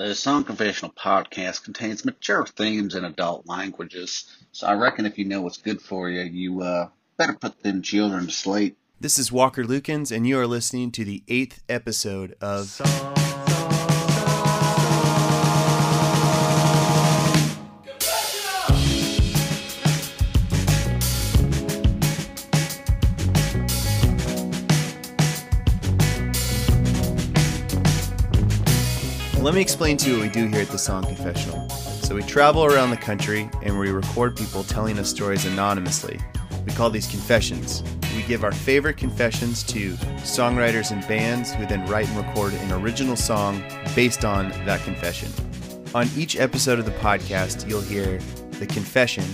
The Song Confessional podcast contains mature themes and adult languages, so I reckon if you know what's good for you, you uh, better put them children to sleep. This is Walker Lukens, and you are listening to the eighth episode of. Let me explain to you what we do here at the Song Confessional. So, we travel around the country and we record people telling us stories anonymously. We call these confessions. We give our favorite confessions to songwriters and bands who then write and record an original song based on that confession. On each episode of the podcast, you'll hear the confession,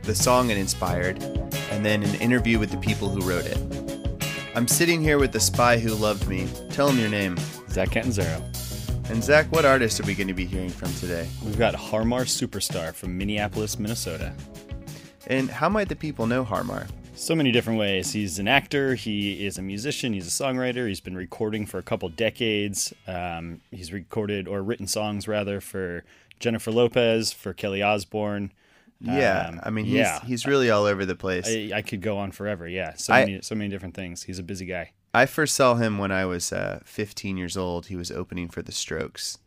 the song it inspired, and then an interview with the people who wrote it. I'm sitting here with the spy who loved me. Tell him your name. Zach Catanzaro. And Zach, what artist are we going to be hearing from today? We've got Har Mar Superstar from Minneapolis, Minnesota. And how might the people know Har Mar? So many different ways. He's an actor, he is a musician, he's a songwriter, he's been recording for a couple decades. Um, he's recorded or written songs rather for Jennifer Lopez, for Kelly Osbourne. Yeah, Um, I mean, he's, yeah. he's really all over the place. I, I could go on forever. Yeah, so I- many, so many different things. He's a busy guy. I first saw him when I was uh, 15 years old. He was opening for The Strokes.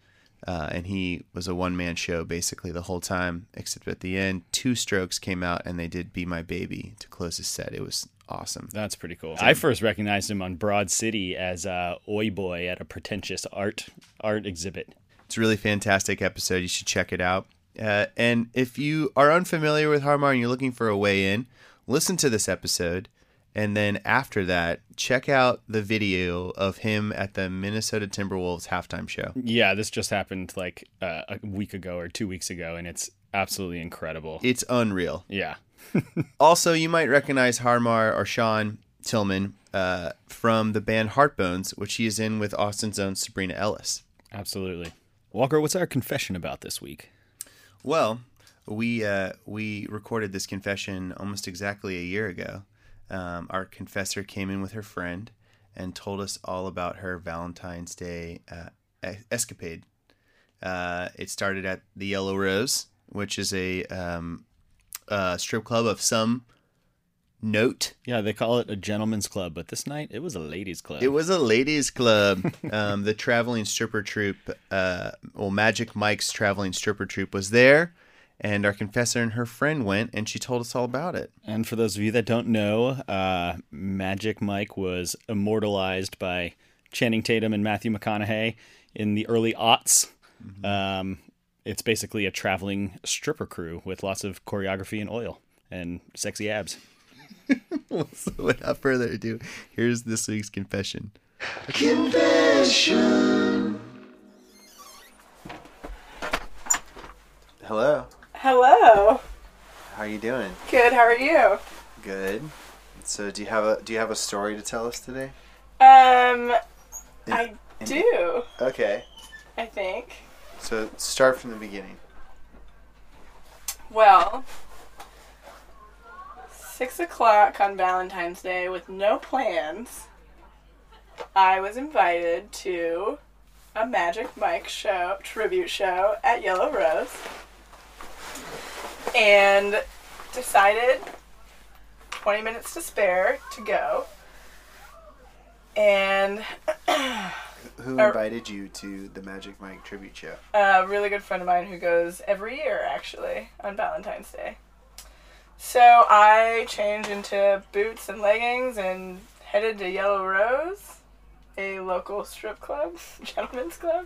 Uh, and he was a one man show basically the whole time, except at the end, two strokes came out and they did Be My Baby to close his set. It was awesome. That's pretty cool. I first recognized him on Broad City as uh, Oi Boy at a pretentious art art exhibit. It's a really fantastic episode. You should check it out. Uh, and if you are unfamiliar with Har Mar and you're looking for a way in, listen to this episode. And then after that, check out the video of him at the Minnesota Timberwolves halftime show. Yeah, this just happened like uh, a week ago or two weeks ago, and it's absolutely incredible. It's unreal. Yeah. Also, you might recognize Har Mar or Sean Tillman uh, from the band Heart Bones, which he is in with Austin's own Sabrina Ellis. Absolutely. Walker, what's our confession about this week? Well, we uh, we recorded this confession almost exactly a year ago. Um, our confessor came in with her friend and told us all about her Valentine's Day uh, escapade. Uh, it started at the Yellow Rose, which is a um, uh, strip club of some note. Yeah, they call it a gentleman's club, but this night it was a ladies' club. It was a ladies' club. um, the traveling stripper troupe, uh, well, Magic Mike's traveling stripper troupe was there, and our confessor and her friend went, and she told us all about it. and for those of you that don't know, uh, Magic Mike was immortalized by Channing Tatum and Matthew McConaughey in the early aughts. Um, it's basically a traveling stripper crew with lots of choreography and oil and sexy abs. so without further ado, here's this week's confession. Confession. Hello. Hello. How are you doing? Good. How are you? Good. So, do you have a do you have a story to tell us today? Um, In- I in- do. Okay. I think. So, start from the beginning. Well, six o'clock on Valentine's Day with no plans. I was invited to a Magic Mike show, tribute show at Yellow Rose, and decided 20 minutes to spare to go. And Who invited you to the Magic Mike tribute show? a really good friend of mine who goes every year actually on Valentine's Day. So I changed into boots and leggings and headed to Yellow Rose, a local strip club, gentlemen's club.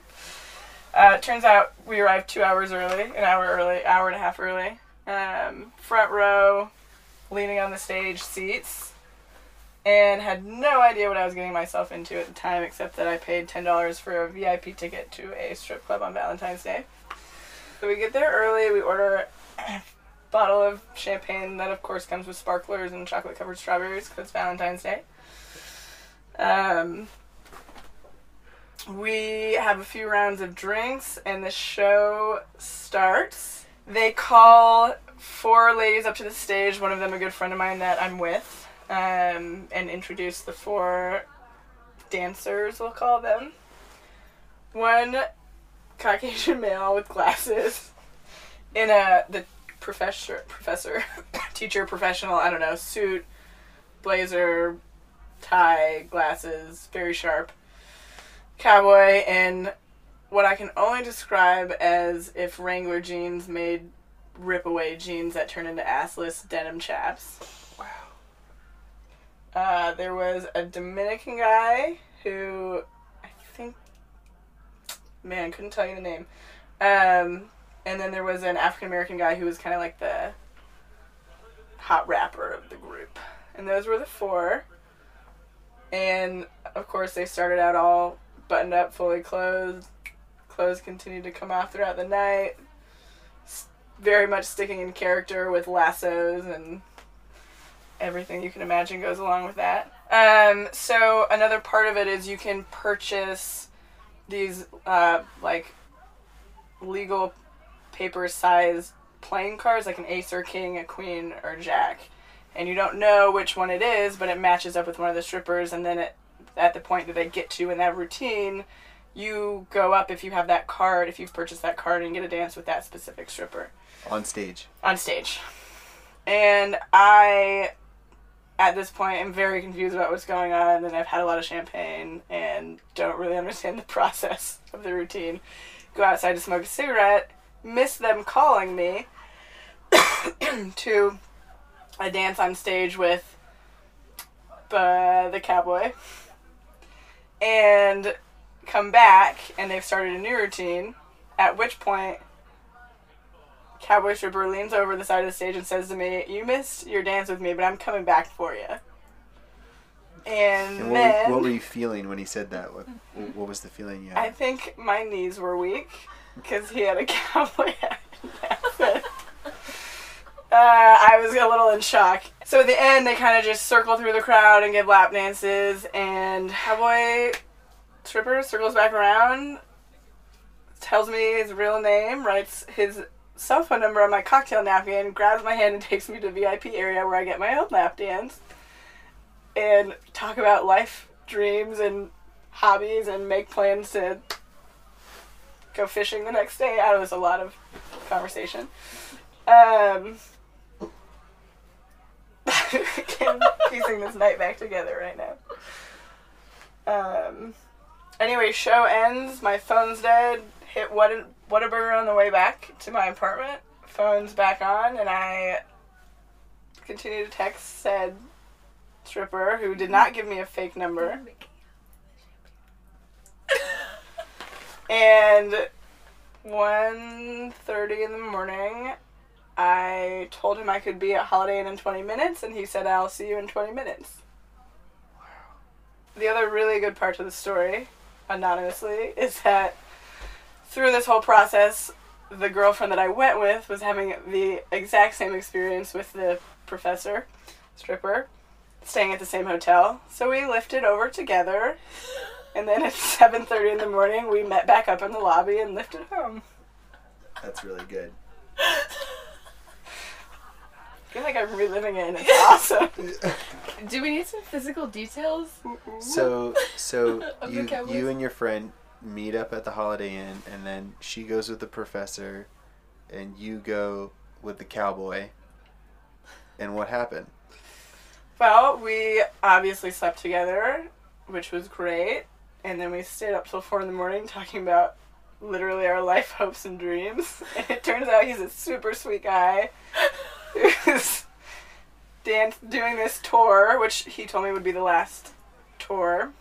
Uh, turns out we arrived two hours early, an hour early, hour and a half early. Um, front row, leaning on the stage seats, and had no idea what I was getting myself into at the time, except that I paid ten dollars for a VIP ticket to a strip club on Valentine's Day. So we get there early. We order a bottle of champagne that, of course, comes with sparklers and chocolate-covered strawberries because it's Valentine's Day. Um, we have a few rounds of drinks, and the show starts. They call four ladies up to the stage. One of them, a good friend of mine that I'm with, um, and introduce the four dancers. We'll call them. One Caucasian male with glasses in a the professor professor teacher professional I don't know suit blazer tie glasses very sharp cowboy in what I can only describe as if Wrangler jeans made rip away jeans that turn into assless denim chaps. Wow. Uh, there was a Dominican guy who I think, man, couldn't tell you the name. Um, and then there was an African American guy who was kind of like the hot rapper of the group. And those were the four. And of course, they started out all buttoned up, fully clothed. Clothes continued to come off throughout the night. Very much sticking in character with lassos and everything you can imagine goes along with that. Um, so another part of it is you can purchase these uh, like legal paper sized playing cards, like an ace or king, a queen, or jack, and you don't know which one it is, but it matches up with one of the strippers, and then it, at the point that they get to in that routine, you go up if you have that card, if you've purchased that card, and get a dance with that specific stripper On stage. on stage. And I, at this point, am very confused about what's going on, and I've had a lot of champagne and don't really understand the process of the routine. Go outside to smoke a cigarette, miss them calling me to a dance on stage with uh, the cowboy, and come back, and they've started a new routine. At which point, Cowboy stripper leans over the side of the stage and says to me, "You missed your dance with me, but I'm coming back for you." And, And what, then were, what were you feeling when he said that? What, what was the feeling you I think my knees were weak because he had a cowboy hat. uh, I was a little in shock. So at the end, they kind of just circle through the crowd and give lap dances, and cowboy stripper circles back around, tells me his real name, writes his cell phone number on my cocktail napkin, grabs my hand and takes me to the VIP area where I get my own lap dance, and talk about life dreams and hobbies and make plans to go fishing the next day. I was a lot of conversation. Um, I'm piecing this night back together right now. Um, anyway, show ends. My phone's dead. Hit What Whataburger on the way back to my apartment. Phone's back on, and I continue to text said stripper who did not give me a fake number. And 1.30 in the morning, I told him I could be at Holiday Inn in 20 minutes, and he said, I'll see you in 20 minutes. The other really good part to the story, anonymously, is that through this whole process, the girlfriend that I went with was having the exact same experience with the professor, stripper, staying at the same hotel. So we lifted over together. And then at 7:30 in the morning, we met back up in the lobby and lifted home. That's really good. I feel like I'm reliving it, and it's awesome. Do we need some physical details? So, so Of the you Cowboys? you and your friend meet up at the Holiday Inn, and then she goes with the professor, and you go with the cowboy. And what happened? Well, we obviously slept together, which was great, and then we stayed up till four in the morning talking about literally our life hopes and dreams. And it turns out he's a super sweet guy who's dance doing this tour, which he told me would be the last tour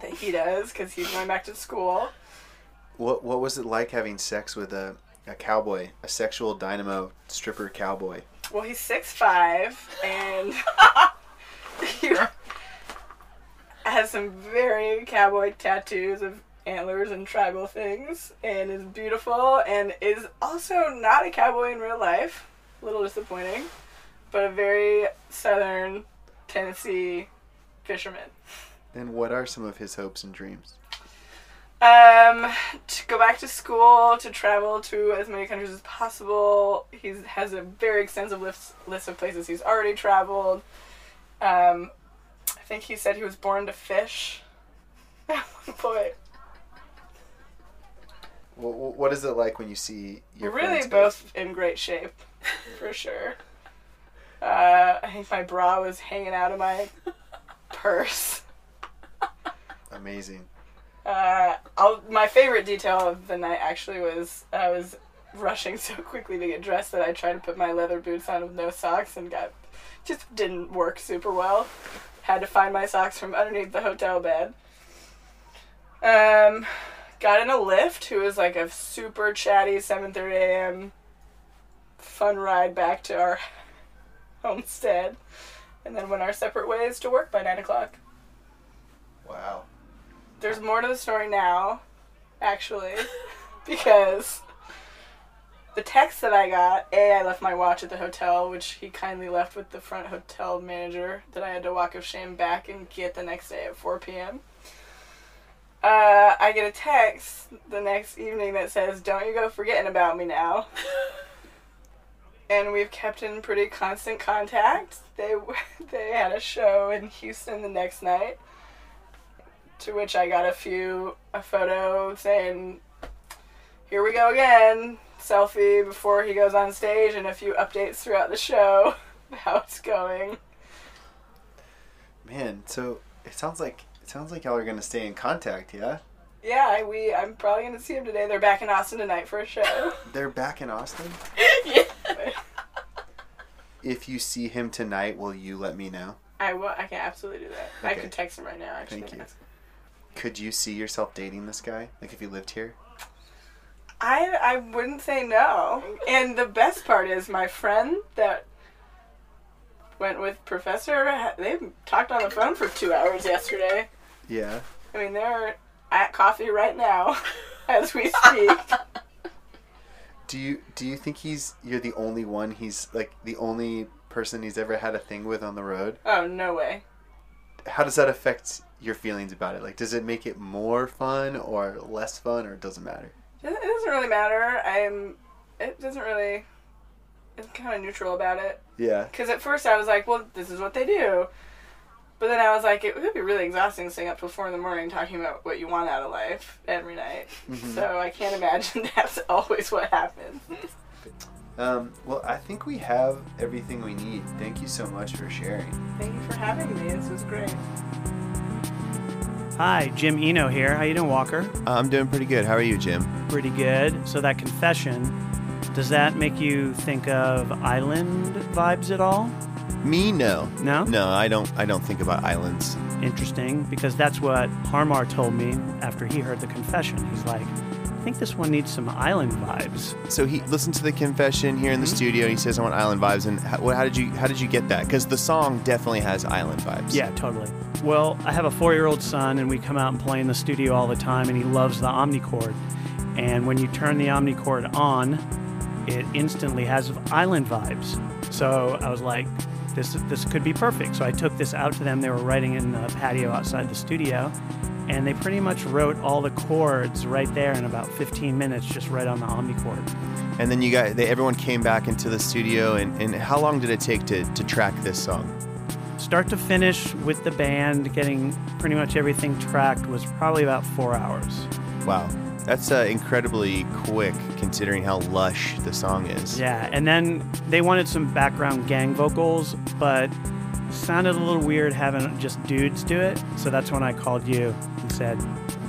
that he does because he's going back to school. What what was it like having sex with a a cowboy, a sexual dynamo stripper cowboy? Well, he's six five and he has some very cowboy tattoos of antlers and tribal things, and is beautiful, and is also not a cowboy in real life. A little disappointing, but a very southern Tennessee fisherman. And what are some of his hopes and dreams? Um, to go back to school, to travel to as many countries as possible. He has a very extensive list, list of places he's already traveled. Um, I think he said he was born to fish at one point. Wh- wh- What is it like when you see your really both in great shape, for sure. Uh, I think my bra was hanging out of my purse. Amazing. Uh, I'll, my favorite detail of the night actually was I was rushing so quickly to get dressed that I tried to put my leather boots on with no socks and got just didn't work super well. Had to find my socks from underneath the hotel bed. Um, got in a Lyft. Who was like a super chatty 7:30 a.m. fun ride back to our homestead, and then went our separate ways to work by nine o'clock Wow. there's more to the story now, actually, because the text that I got, A, I left my watch at the hotel, which he kindly left with the front hotel manager that I had to walk of shame back and get the next day at 4 p.m. Uh, I get a text the next evening that says, Don't you go forgetting about me now. and we've kept in pretty constant contact. They, they had a show in Houston the next night to which I got a few a photo saying, "Here we go again." Selfie before he goes on stage, and a few updates throughout the show, how it's going. Man, so it sounds like it sounds like y'all are gonna stay in contact, yeah? Yeah, we. I'm probably gonna see him today. They're back in Austin tonight for a show. They're back in Austin. yeah. If you see him tonight, will you let me know? I will. I can absolutely do that. I Okay. could text him right now. Actually. Thank you. Could you see yourself dating this guy? Like if you lived here? I I wouldn't say no. And the best part is my friend that went with Professor. They talked on the phone for two hours yesterday. Yeah. I mean, they're at coffee right now as we speak. Do you do you think he's you're the only one he's like the only person he's ever had a thing with on the road? oh, no way. How does that affect your feelings about it? Like does it make it more fun or less fun or it doesn't matter? It doesn't really matter. I'm. It doesn't really. It's kind of neutral about it. Yeah. Because at first I was like, well, this is what they do. But then I was like, it would be really exhausting staying up till four in the morning talking about what you want out of life every night. So I can't imagine that's always what happens. Um, well, I think we have everything we need. Thank you so much for sharing. Thank you for having me. This was great. Hi, Jim Eno here. How you doing, Walker? I'm doing pretty good. How are you, Jim? Pretty good. So that confession, does that make you think of island vibes at all? Me, no. No? No, I don't. I don't think about islands. Interesting, because that's what Har Mar told me after he heard the confession. He's like, I think this one needs some island vibes. So he listened to the confession here in the hmm? studio. and He says, "I want island vibes." And how, how did you how did you get that? Because the song definitely has island vibes. Yeah, totally. Well, I have a four year old son, and we come out and play in the studio all the time, and he loves the Omnichord. And when you turn the Omnichord on, it instantly has island vibes. So I was like, this, this could be perfect. So I took this out to them. They were writing in the patio outside the studio, and they pretty much wrote all the chords right there in about 15 minutes, just right on the Omnichord. And then you got they, everyone came back into the studio. And, and how long did it take to, to track this song? Start to finish with the band, getting pretty much everything tracked was probably about four hours. Wow, that's uh, incredibly quick considering how lush the song is. Yeah, and then they wanted some background gang vocals, but sounded a little weird having just dudes do it. So that's when I called you and said,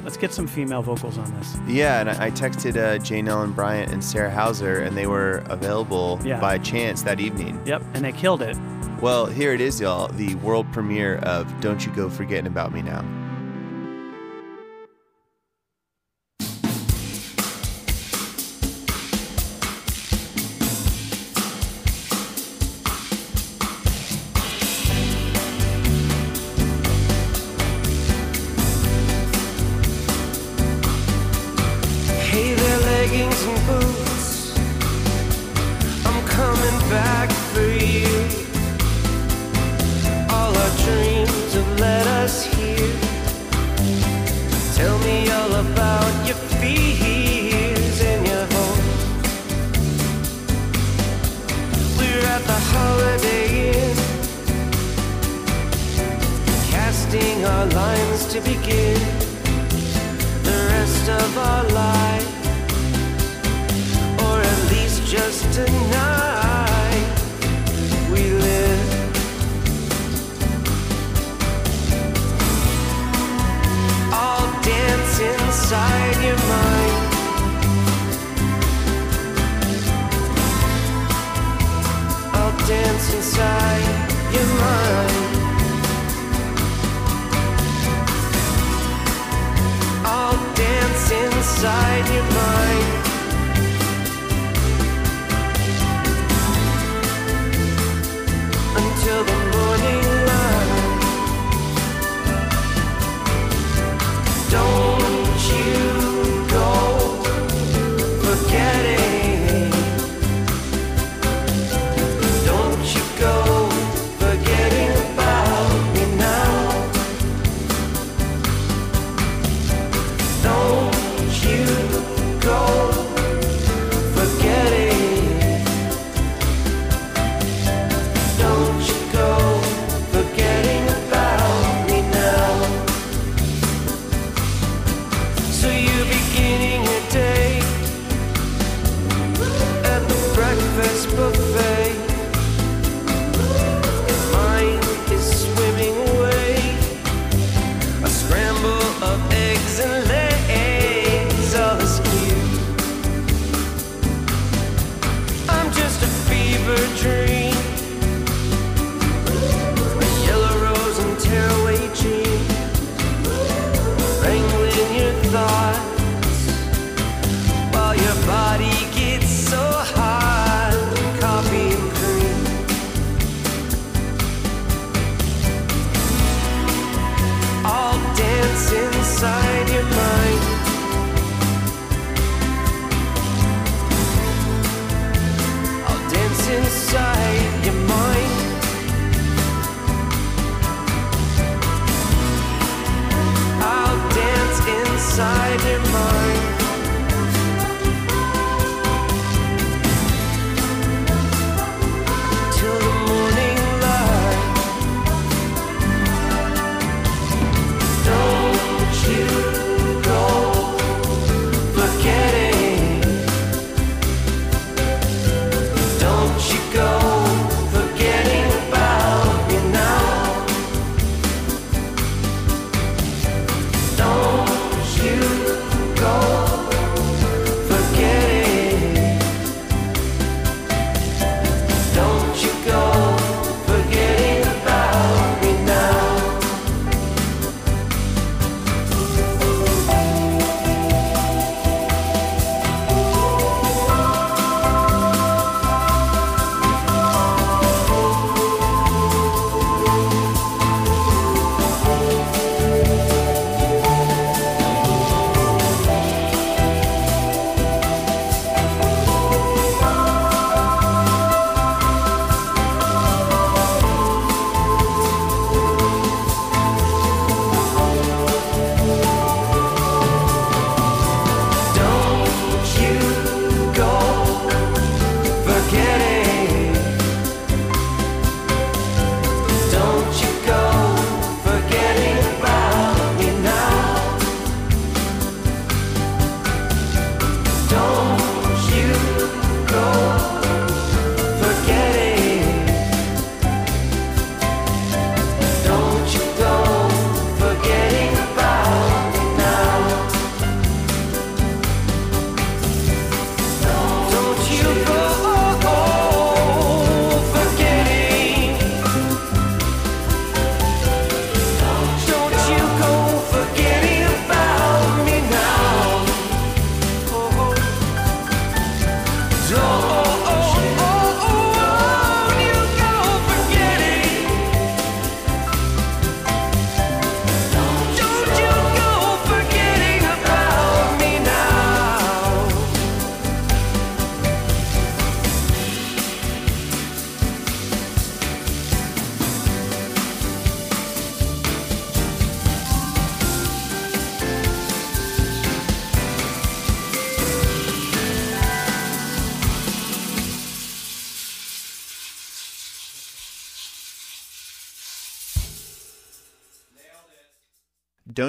"Let's get some female vocals on this." Yeah, and I texted uh, Jane Ellen Bryant and Sarah Hauser, and they were available Yeah. by chance that evening. Yep, and they killed it. Well, here it is, y'all. The world premiere of Don't You Go Forgetting About Me Now.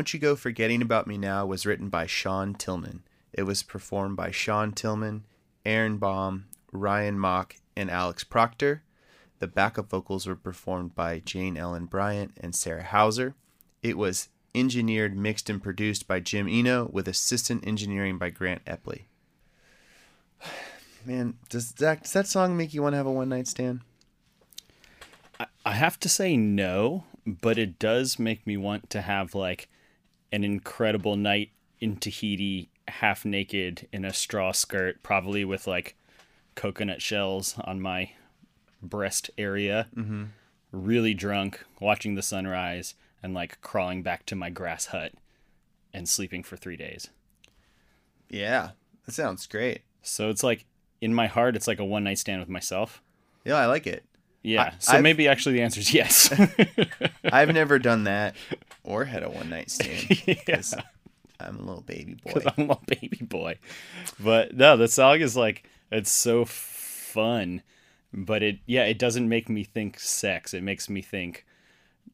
Don't You Go Forgetting About Me Now was written by Sean Tillman. It was performed by Sean Tillman, Aaron Baum, Ryan Mock, and Alex Proctor. The backup vocals were performed by Jane Ellen Bryant and Sarah Hauser. It was engineered, mixed, and produced by Jim Eno with assistant engineering by Grant Epley. Man, does that, does that song make you want to have a one night stand? I have to say no, but it does make me want to have like an incredible night in Tahiti, half naked in a straw skirt, probably with like coconut shells on my breast area, mm-hmm. really drunk, watching the sunrise, and like crawling back to my grass hut and sleeping for three days. Yeah, that sounds great. So it's like in my heart, it's like a one night stand with myself. Yeah, I like it. Yeah. I- so I've- maybe actually the answer is yes. I've never done that or had a one night stand. 'cause I'm a little baby boy. because I'm a little baby boy. But no, the song is like it's so fun, but it yeah, it doesn't make me think sex. It makes me think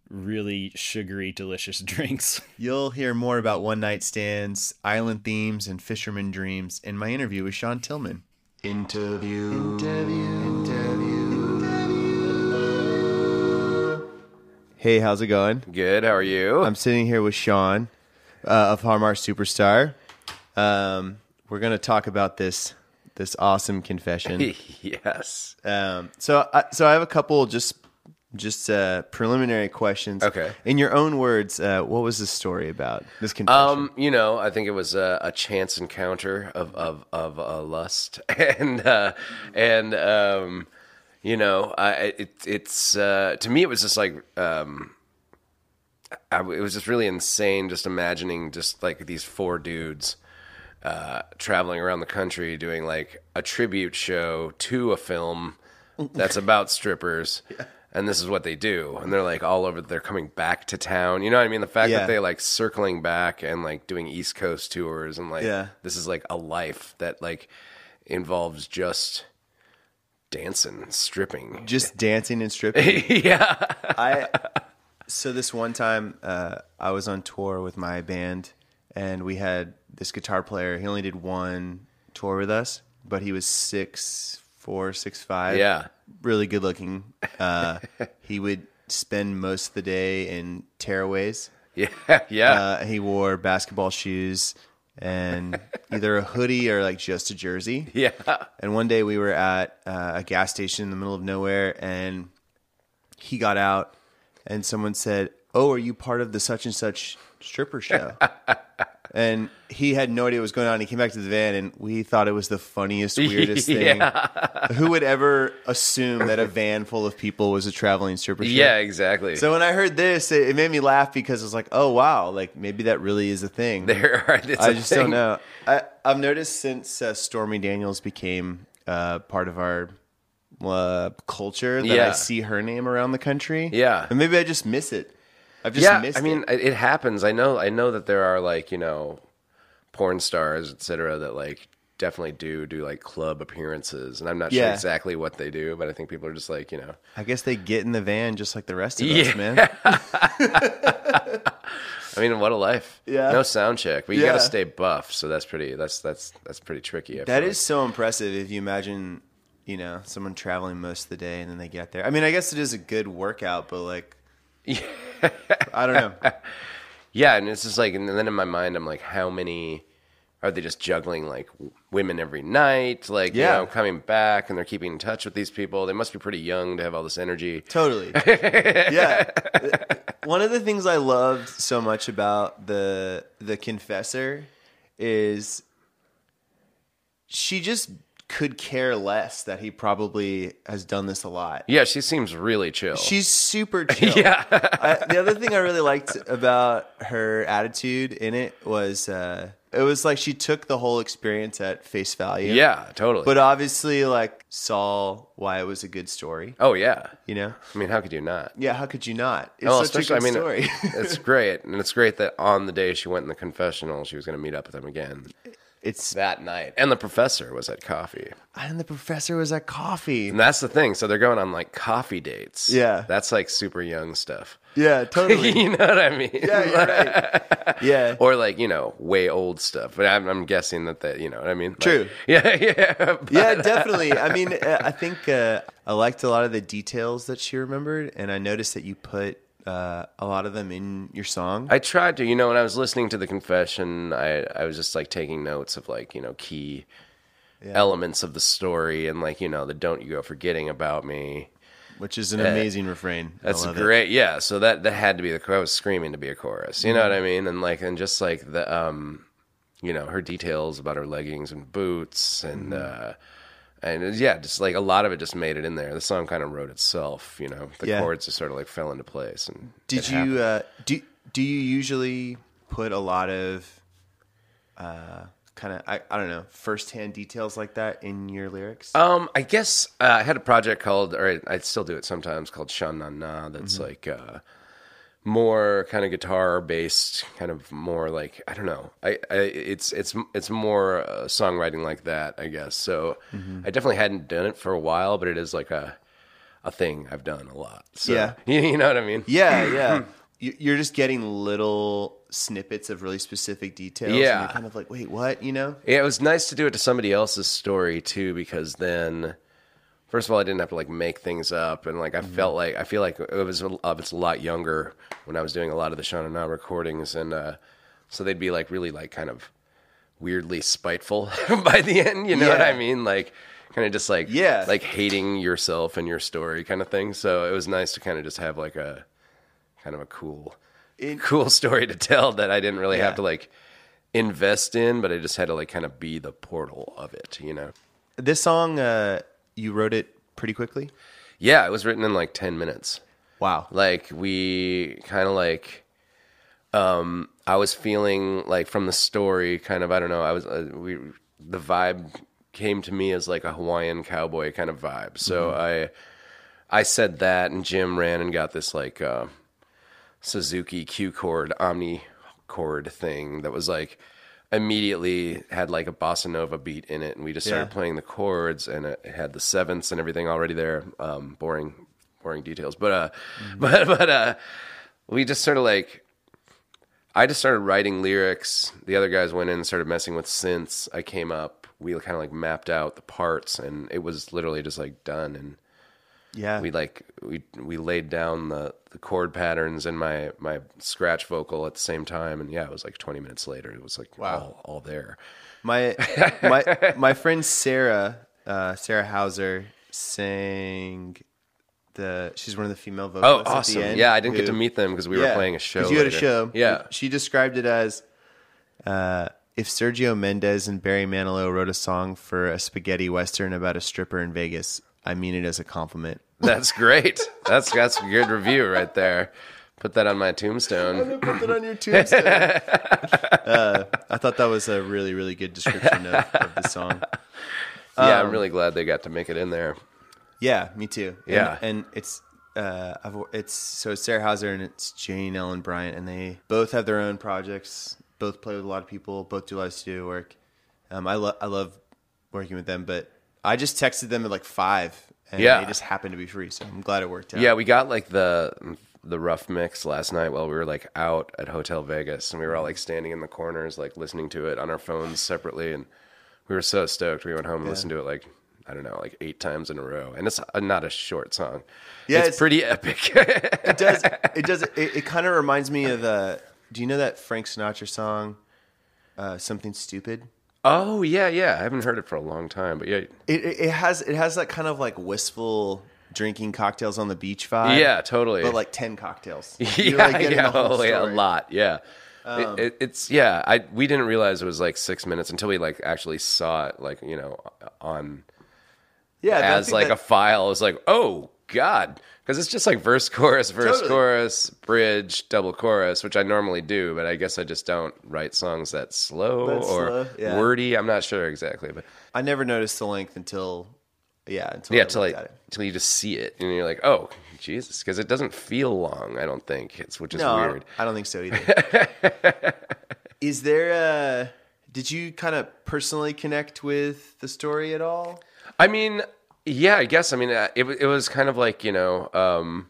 really sugary, delicious drinks. You'll hear more about one night stands, island themes, and fisherman dreams in my interview with Sean Tillman. Interview. Hey, how's it going? Good. How are you? I'm sitting here with Sean uh, of Har Mar Superstar. Um, we're gonna talk about this this awesome confession. yes. Um, so, I, so I have a couple just just uh, preliminary questions. Okay. In your own words, uh, what was the story about this confession? Um, you know, I think it was a, a chance encounter of of of uh, lust, and uh, and um, you know, I it, it's uh, to me it was just like um, I, it was just really insane, just imagining just like these four dudes. Uh, traveling around the country doing like a tribute show to a film that's about strippers. And this is what they do. And they're like all over, they're coming back to town. You know what I mean? The fact Yeah. that they like circling back and like doing East Coast tours and like, Yeah. this is like a life that like involves just dancing, stripping. just dancing and stripping. yeah. I so this one time uh, I was on tour with my band, and we had this guitar player. He only did one tour with us, but he was six four, six five. Yeah. really good looking. Uh, he would spend most of the day in tearaways. Yeah. Yeah. Uh, he wore basketball shoes and either a hoodie or like just a jersey. yeah. And one day we were at uh, a gas station in the middle of nowhere, and he got out, and someone said, "Oh, are you part of the such and such stripper show?" and he had no idea what was going on. He came back to the van, and we thought it was the funniest, weirdest thing. Who would ever assume that a van full of people was a traveling stripper show? Yeah, exactly. So when I heard this, it, it made me laugh because I was like, "Oh wow, like maybe that really is a thing." there are, I just thing. don't know. I, I've noticed since uh, Stormy Daniels became uh, part of our uh, culture that I see her name around the country. Yeah. and maybe I just miss it. I've just yeah, I mean, it. it. happens. I know. I know that there are like you know, porn stars, etc. That like definitely do do like club appearances, and I'm not sure exactly what they do, but I think people are just like you know, I guess they get in the van just like the rest of Yeah. us, man. I mean, what a life. Yeah. No sound check, but you got to stay buff, so that's pretty. That's that's that's pretty tricky. I That is so impressive. If you imagine, you know, someone traveling most of the day and then they get there. I mean, I guess it is a good workout, but like, I don't know. yeah, and it's just like, and then in my mind, I'm like, how many? Are they just juggling like women every night? Like, Yeah. you know, coming back and they're keeping in touch with these people. They must be pretty young to have all this energy. Totally. yeah. Uh, one of the things I loved so much about the the confessor is she just could care less that he probably has done this a lot. Yeah, she seems really chill. She's super chill. yeah. I, the other thing I really liked about her attitude in it was uh, it was like she took the whole experience at face value. yeah, totally. But obviously, like saw why it was a good story. oh yeah. You know? I mean, how could you not? Yeah. How could you not? It's Oh, such a good I mean, story. it's great, and it's great that on the day she went in the confessional, she was going to meet up with him again it's that night, and the professor was at coffee, and the professor was at coffee. and that's the thing. So they're going on like coffee dates. Yeah. that's like super young stuff. Yeah, totally. you know what I mean? yeah, you're right. Yeah. or like you know way old stuff. But I'm, I'm guessing that that you know what I mean. Like, True. yeah, yeah, but- yeah, definitely. I mean, uh, I think uh, I liked a lot of the details that she remembered, and I noticed that you put uh, a lot of them in your song. I tried to. You know, when I was listening to the confession, I I was just like taking notes of like you know key elements of the story and like you know the don't you go forgetting about me. which is an amazing refrain. That's love it. great. Yeah. So that that had to be the. I was screaming to be a chorus. You know Mm-hmm. what I mean? And like and just like the um, you know her details about her leggings and boots and Mm-hmm. uh, and yeah, just like a lot of it just made it in there. The song kind of wrote itself. You know, the Yeah. chords just sort of like fell into place. And Did you uh, do? Do you usually put a lot of uh, kind of I, I don't know firsthand details like that in your lyrics? Um, I guess uh, I had a project called, or I, I still do it sometimes, called Sean Na Na. That's Mm-hmm. like uh, more kind of guitar based, kind of more like I don't know. I, I it's it's it's more uh, songwriting like that, I guess. So Mm-hmm. I definitely hadn't done it for a while, but it is like a a thing I've done a lot. So, Yeah. you, you know what I mean? yeah, yeah. You- You're just getting little snippets of really specific details. and Yeah. you're kind of like, wait, what? You know? Yeah, it was nice to do it to somebody else's story too, because then, first of all, I didn't have to like make things up, and like I felt like I feel like it was a, I was a lot younger when I was doing a lot of the Sean and Na recordings, and uh, so they'd be like really like kind of weirdly spiteful by the end. You know what I mean? Like kind of just like Yeah. like hating yourself and your story kind of thing. So it was nice to kind of just have like a kind of a cool In- cool story to tell that I didn't really Yeah. have to like invest in, but I just had to like kind of be the portal of it, you know? This song, uh, you wrote it pretty quickly. Yeah, it was written in like 10 minutes. Wow. Like we kind of like, um, I was feeling like from the story, kind of, I don't know, I was, uh, we, the vibe came to me as like a Hawaiian cowboy kind of vibe. So I, I said that and Jim ran and got this like, uh, Suzuki Q chord Omni chord thing that was like immediately had like a bossa nova beat in it, and we just started Yeah. playing the chords, and it had the sevenths and everything already there. Um, boring, boring details, but uh, but but uh, we just sort of like. I just started writing lyrics. The other guys went in and started messing with synths. I came up. We kind of like mapped out the parts, and it was literally just like done. And Yeah. we like we we laid down the the chord patterns and my my scratch vocal at the same time and yeah it was like 20 minutes later it was like Wow. all, all there My my my friend Sarah uh, Sarah Hauser sang the. She's one of the female oh vocalists. at awesome the end yeah i didn't get to meet them because we were playing a show You had a show. yeah She described it as uh, if Sergio Mendes and Barry Manilow wrote a song for a spaghetti western about a stripper in Vegas. I mean it as a compliment. That's great that's that's a good review right there put that on my tombstone Put that on your tombstone. uh, I thought that was a really, really good description of, of the song. yeah Um, i'm really glad they got to make it in there Yeah, me too. And- Yeah. and, it's uh, I've, it's so it's Sarah Hauser and it's Jane Ellen Bryant, and they both have their own projects. Both play with a lot of people. Both do a lot of studio work. Um, I love I love working with them, but I just texted them at like five, and Yeah. they just happened to be free. So I'm glad it worked out. Yeah, we got like the the rough mix last night while we were like out at Hotel Vegas, and we were all like standing in the corners, like listening to it on our phones separately, and we were so stoked. We went home and listened to it like I don't know, like eight times in a row, and it's uh, not a short song. Yeah, it's, it's- pretty epic. it does. It does. It, it kind of reminds me of the. Do you know that Frank Sinatra song, uh, "Something Stupid"? Oh yeah, yeah. I haven't heard it for a long time, but yeah, It, it it has it has that kind of like wistful drinking cocktails on the beach vibe. yeah, totally. but like ten cocktails. yeah, You're, like, getting yeah, the whole oh, yeah, a story. Um, lot. Yeah. it, it, it's yeah. I we didn't realize it was like six minutes until we like actually saw it, like you know, on Yeah, I as think like that- a file. It's like, oh god, because it's just like verse, chorus, verse, Totally. chorus, bridge, double chorus, which I normally do, but I guess I just don't write songs that slow That or slow, yeah. wordy. I'm not sure exactly, but I never noticed the length until yeah until yeah, till like till you just see it and you're like, oh Jesus, because it doesn't feel long. I don't think it's which is No, weird. I don't think so either. Is there a? Did you kind of personally connect with the story at all? I mean, yeah, I guess. I mean, uh, it it was kind of like you know, um,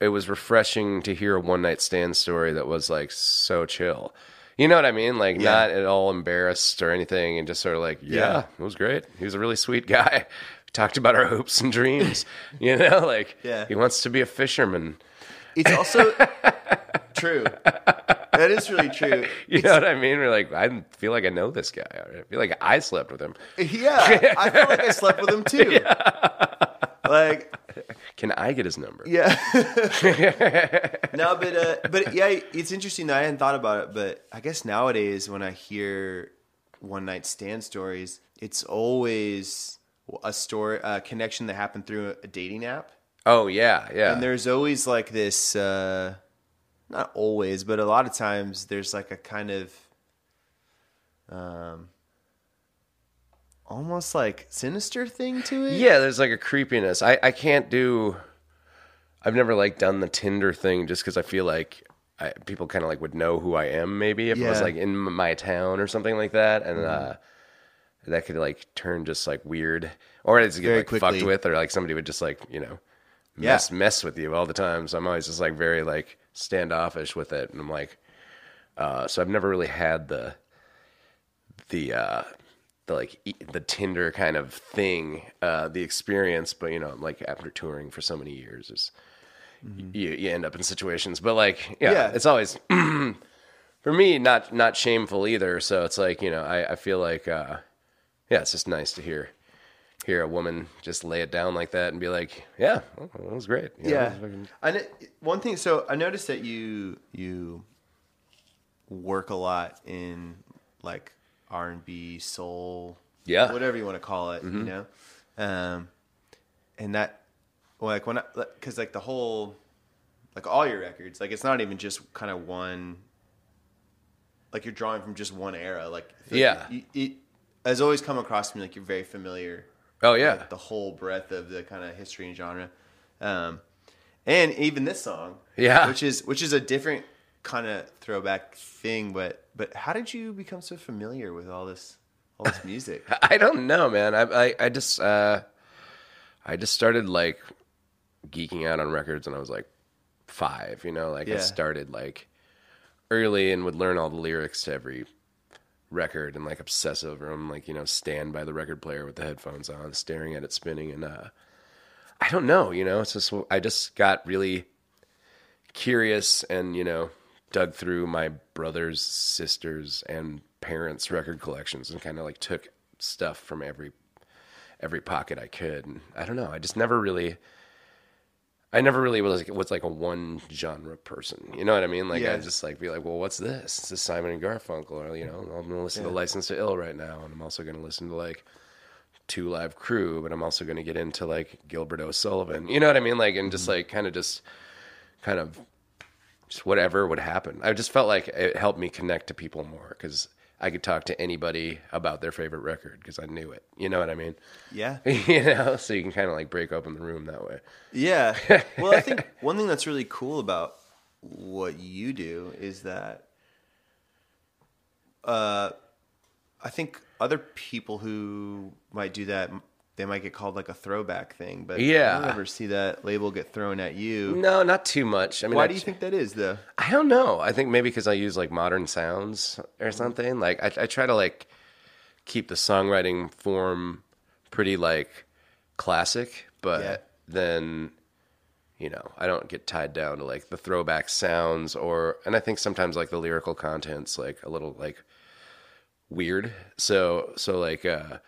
it was refreshing to hear a one night stand story that was like so chill. You know what I mean? Like Yeah. not at all embarrassed or anything, and just sort of like, yeah, Yeah. it was great. He was a really sweet guy. We talked about our hopes and dreams. you know, like Yeah. he wants to be a fisherman. It's also true. That is really true. You know what I mean? We're like, I feel like I know this guy. I feel like I slept with him. Yeah, I feel like I slept with him too. Like, Can I get his number? yeah. no, but uh, but yeah, it's interesting that I hadn't thought about it. But I guess nowadays when I hear one night stand stories, it's always a story, a connection that happened through a dating app. Oh yeah, yeah. and there's always like this uh not always but a lot of times there's like a kind of um almost like sinister thing to it Yeah, there's like a creepiness. I, I can't do. I've never like done the Tinder thing just because I feel like I, people kind of like would know who I am. Maybe if it was Yeah. Mm-hmm. like in my town or something like that, and uh, that could like turn just like weird, or it's get like quickly. fucked with, or like somebody would just like you know Yeah. mess mess with you all the time. So I'm always just like very like standoffish with it, and I'm like, uh, so I've never really had the the uh the like the Tinder kind of thing, uh, the experience. But you know, like after touring for so many years, is you you end up in situations. But like, yeah, Mm-hmm. Yeah. it's always for me not not shameful either. So it's like you know, I I feel like uh, yeah, it's just nice to hear hear a woman just lay it down like that and be like, yeah, well, that was great. You know, yeah it fucking- I kn- one thing so i noticed that you you work a lot in like r&b soul Yeah. Mm-hmm. whatever you want to call it you know um and that like when i because like the whole like all your records like it's not even just kind of one like you're drawing from just one era like I like Yeah. you, it has always come across to me like you're very familiar Oh yeah, like, the whole breadth of the kind of history and genre. Um, and even this song, Yeah. which is which is a different kind of throwback thing. But but how did you become so familiar with all this all this music? I don't know, man. I I, I just uh, I just started like geeking out on records when I was like five. You know, like I started like early and would learn all the lyrics to every record and like obsess over them. Like you know, stand by the record player with the headphones on, staring at it spinning. And uh, I don't know. You know, it's just I just got really curious and you know dug through my brothers sisters and parents record collections and kind of like took stuff from every every pocket i could and i don't know i just never really i never really was like, was like a one genre person you know what i mean? Like Yeah. i just like be like well what's this? This is simon and garfunkel or you know i'm gonna listen to license to ill right now and i'm also gonna listen to like two live crew but i'm also gonna get into like gilbert o'sullivan you know what i mean? Like and just mm-hmm. like kind of just kind of just whatever would happen. I just felt like it helped me connect to people more because I could talk to anybody about their favorite record because I knew it. You know what I mean? yeah, you know, so you can kind of like break open the room that way. yeah. Well, I think one thing that's really cool about what you do is that uh, I think other people who might do that they might get called like a throwback thing, but Yeah. I don't ever see that label get thrown at you. No, not too much. I mean, Why I- do you think that is, though? I don't know. I think maybe because I use like modern sounds or something. Like I, I try to like keep the songwriting form pretty like classic, but Yeah. then you know I don't get tied down to like the throwback sounds or and I think sometimes like the lyrical content's like a little like weird. So so like uh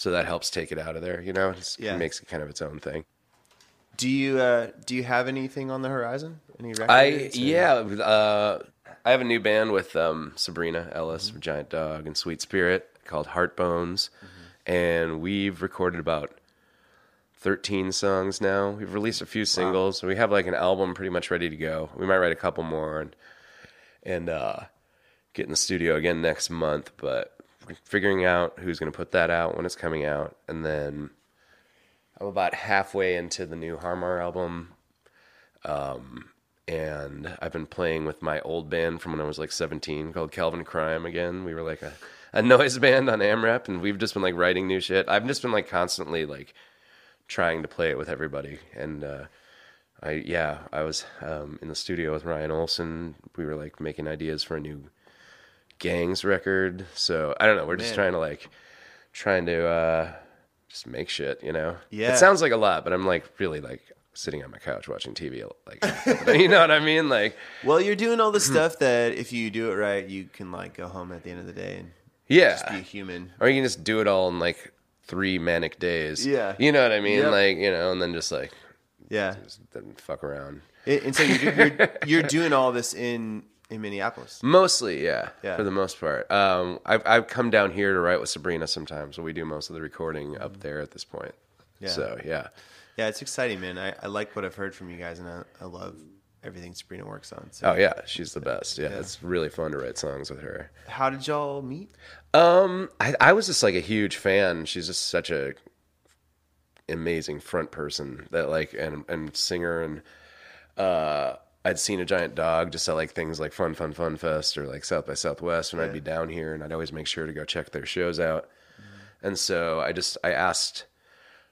so that helps take it out of there. You know, It's- Yeah. it makes it kind of its own thing. Do you uh, do you have anything on the horizon? Any records? I yeah, uh, I have a new band with um, Sabrina Ellis from Giant Dog and Sweet Spirit called Heart Bones, and we've recorded about thirteen songs now. We've released a few singles. We have like an album pretty much ready to go. We might write a couple more and and uh, get in the studio again next month. But figuring out who's going to put that out when it's coming out, and then I'm about halfway into the new Har Mar album and I've been playing with my old band from when I was like 17 called Calvin Krime again. We were like a, a noise band on AmRep, and we've just been like writing new shit. I've just been like constantly like trying to play it with everybody and uh I yeah, I was um, in the studio with Ryan Olson. We were like making ideas for a new Gayngs record. So I don't know. We're just trying to like trying to uh, just make shit. You know. Yeah. It sounds like a lot, but I'm like really like sitting on my couch watching TV. Like you know what I mean? Like Well, you're doing all the stuff that if you do it right, you can like go home at the end of the day and yeah. just be a human. or you can just do it all in like three manic days. Yeah. You know what I mean? Yep. Like you know, and then just like Yeah. just then fuck around. And and so you're, you're you're doing all this in in Minneapolis. Mostly, yeah, Yeah. for the most part. Um, I've I've come down here to write with Sabrina sometimes, but we do most of the recording up there at this point. Yeah. So yeah, Yeah, it's exciting, man. I, I like what I've heard from you guys, and I, I love everything Sabrina works on. So, oh yeah, she's the best. Yeah, it's really fun to write songs with her. how did y'all meet? Um, I, I was just like a huge fan. She's just such a amazing front person that like and and singer and uh I'd seen a giant dog just at like things like Fun Fun Fun Fest or like South by Southwest and I'd be down here and I'd always make sure to go check their shows out. And so I just I asked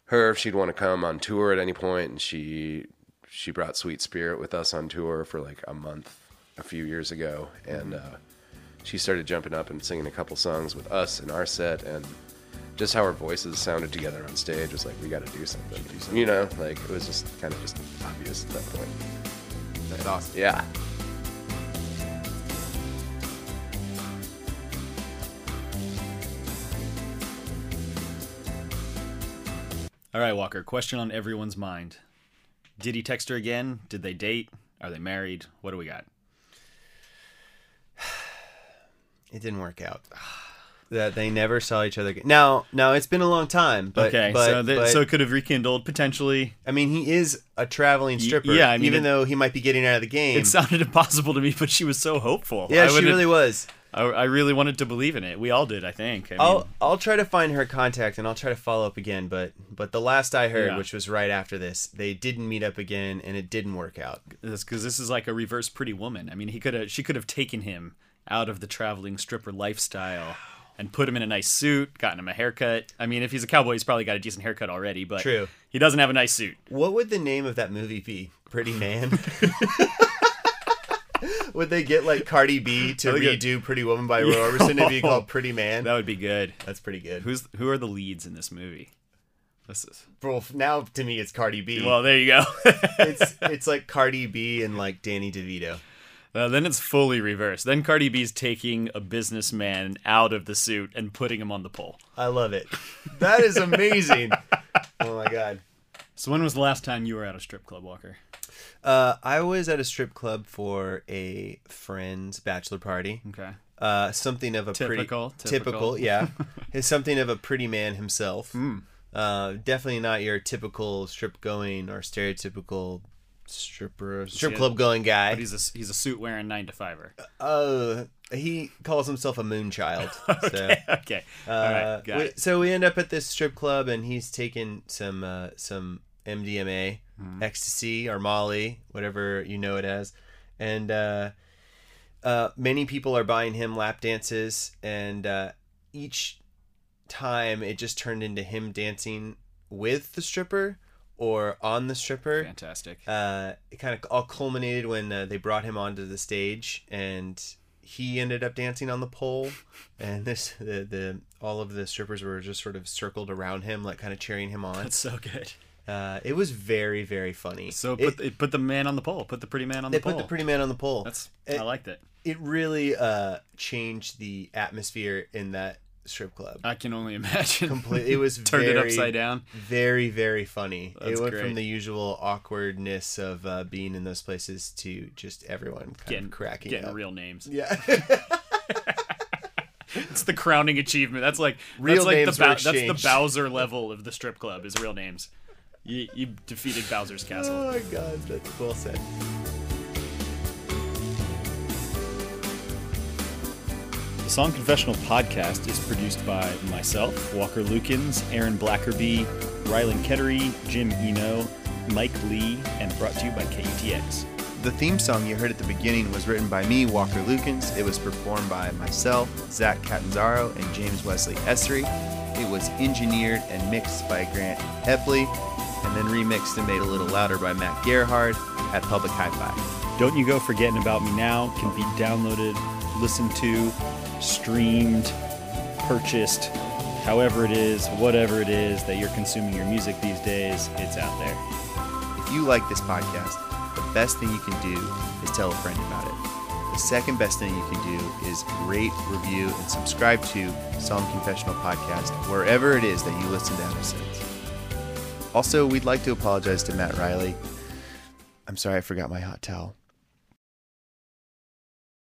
her if she'd want to come on tour at any point and she she brought Sweet Spirit with us on tour for like a month a few years ago. And uh she started jumping up and singing a couple songs with us in our set and just how our voices sounded together on stage was like we got to do something you know? Like it was just kind of just obvious at that point That's awesome. yeah All right, Walker. Question on everyone's mind: Did he text her again? Did they date? Are they married? What do we got? It didn't work out. That they never saw each other again. Now, now it's been a long time, but okay, but, so th- but, so it could have rekindled potentially. I mean, he is a traveling stripper. yeah, I mean, even it- though he might be getting out of the game. It sounded impossible to me, but she was so hopeful. yeah, I she really was. I, I really wanted to believe in it. We all did, I think. I I'll I'll try to find her contact and I'll try to follow up again. But but the last I heard, Yeah. which was right after this, they didn't meet up again and it didn't work out. because this is like a reverse Pretty Woman. I mean, he could have, she could have taken him out of the traveling stripper lifestyle and put him in a nice suit, gotten him a haircut. I mean, if he's a cowboy, he's probably got a decent haircut already. But True. he doesn't have a nice suit. What would the name of that movie be? Pretty Man. would they get like Cardi B to redo Pretty Woman by Roy Orbison and be called Pretty Man? That would be good. That's pretty good. Who's who are the leads in this movie? This is Well, now to me it's Cardi B. well, there you go. it's it's like Cardi B and like Danny DeVito. Uh, then it's fully reversed. Then Cardi B's taking a businessman out of the suit and putting him on the pole. I love it. That is amazing. oh my god. So when was the last time you were at a strip club, Walker? Uh, I was at a strip club for a friend's bachelor party. Okay. Uh, something of a Typical, pretty typical. Hmm. yeah. It's something of a pretty man himself. Uh, definitely not your typical strip going or stereotypical stripper strip club going guy. But he's a he's a suit wearing nine to fiver. Uh, he calls himself a moon child. So. okay. Uh, right. Got we- it. so we end up at this strip club, and he's taking some uh, some MDMA, Hmm. ecstasy or Molly, whatever you know it as, and uh, uh, many people are buying him lap dances, and uh, each time it just turned into him dancing with the stripper or on the stripper. Fantastic. Uh, it kind of all culminated when uh, they brought him onto the stage and he ended up dancing on the pole and this the, the all of the strippers were just sort of circled around him like kind of cheering him on That's so good. uh, it was very very funny So it, put the, put the man on the pole. Put the pretty man on the pole. They put the pretty man on the pole That's it, I liked it. it really uh changed the atmosphere in that strip club I can only imagine. Complete- it was turned it upside down. very very funny That's it went great. from the usual awkwardness of uh, being in those places to just everyone kind Getting of cracking getting up. real names. yeah It's the crowning achievement. That's like Real that's like names the Bow- that's the. Bowser level of the strip club is real names. You, you defeated Bowser's castle. Oh my god, that's well said. Song Confessional podcast is produced by myself, Walker Lukens, Aaron Blackerby, Rylan Kettery, Jim Eno, Mike Lee, and brought to you by KUTX. The theme song you heard at the beginning was written by me, Walker Lukens. It was performed by myself, Zach Catanzaro, and James Wesley Essery. It was engineered and mixed by Grant Hepley. and then remixed and made a little louder by Matt Gerhard at Public Hi-Fi. Don't You Go Forgetting About Me Now can be downloaded, listened to, streamed, purchased, however it is, whatever it is that you're consuming your music these days, it's out there. If you like this podcast, the best thing you can do is tell a friend about it. The second best thing you can do is rate, review, and subscribe to Song Confessional Podcast wherever it is that you listen to episodes. Also, we'd like to apologize to Matt Riley. I'm sorry I forgot my hot towel.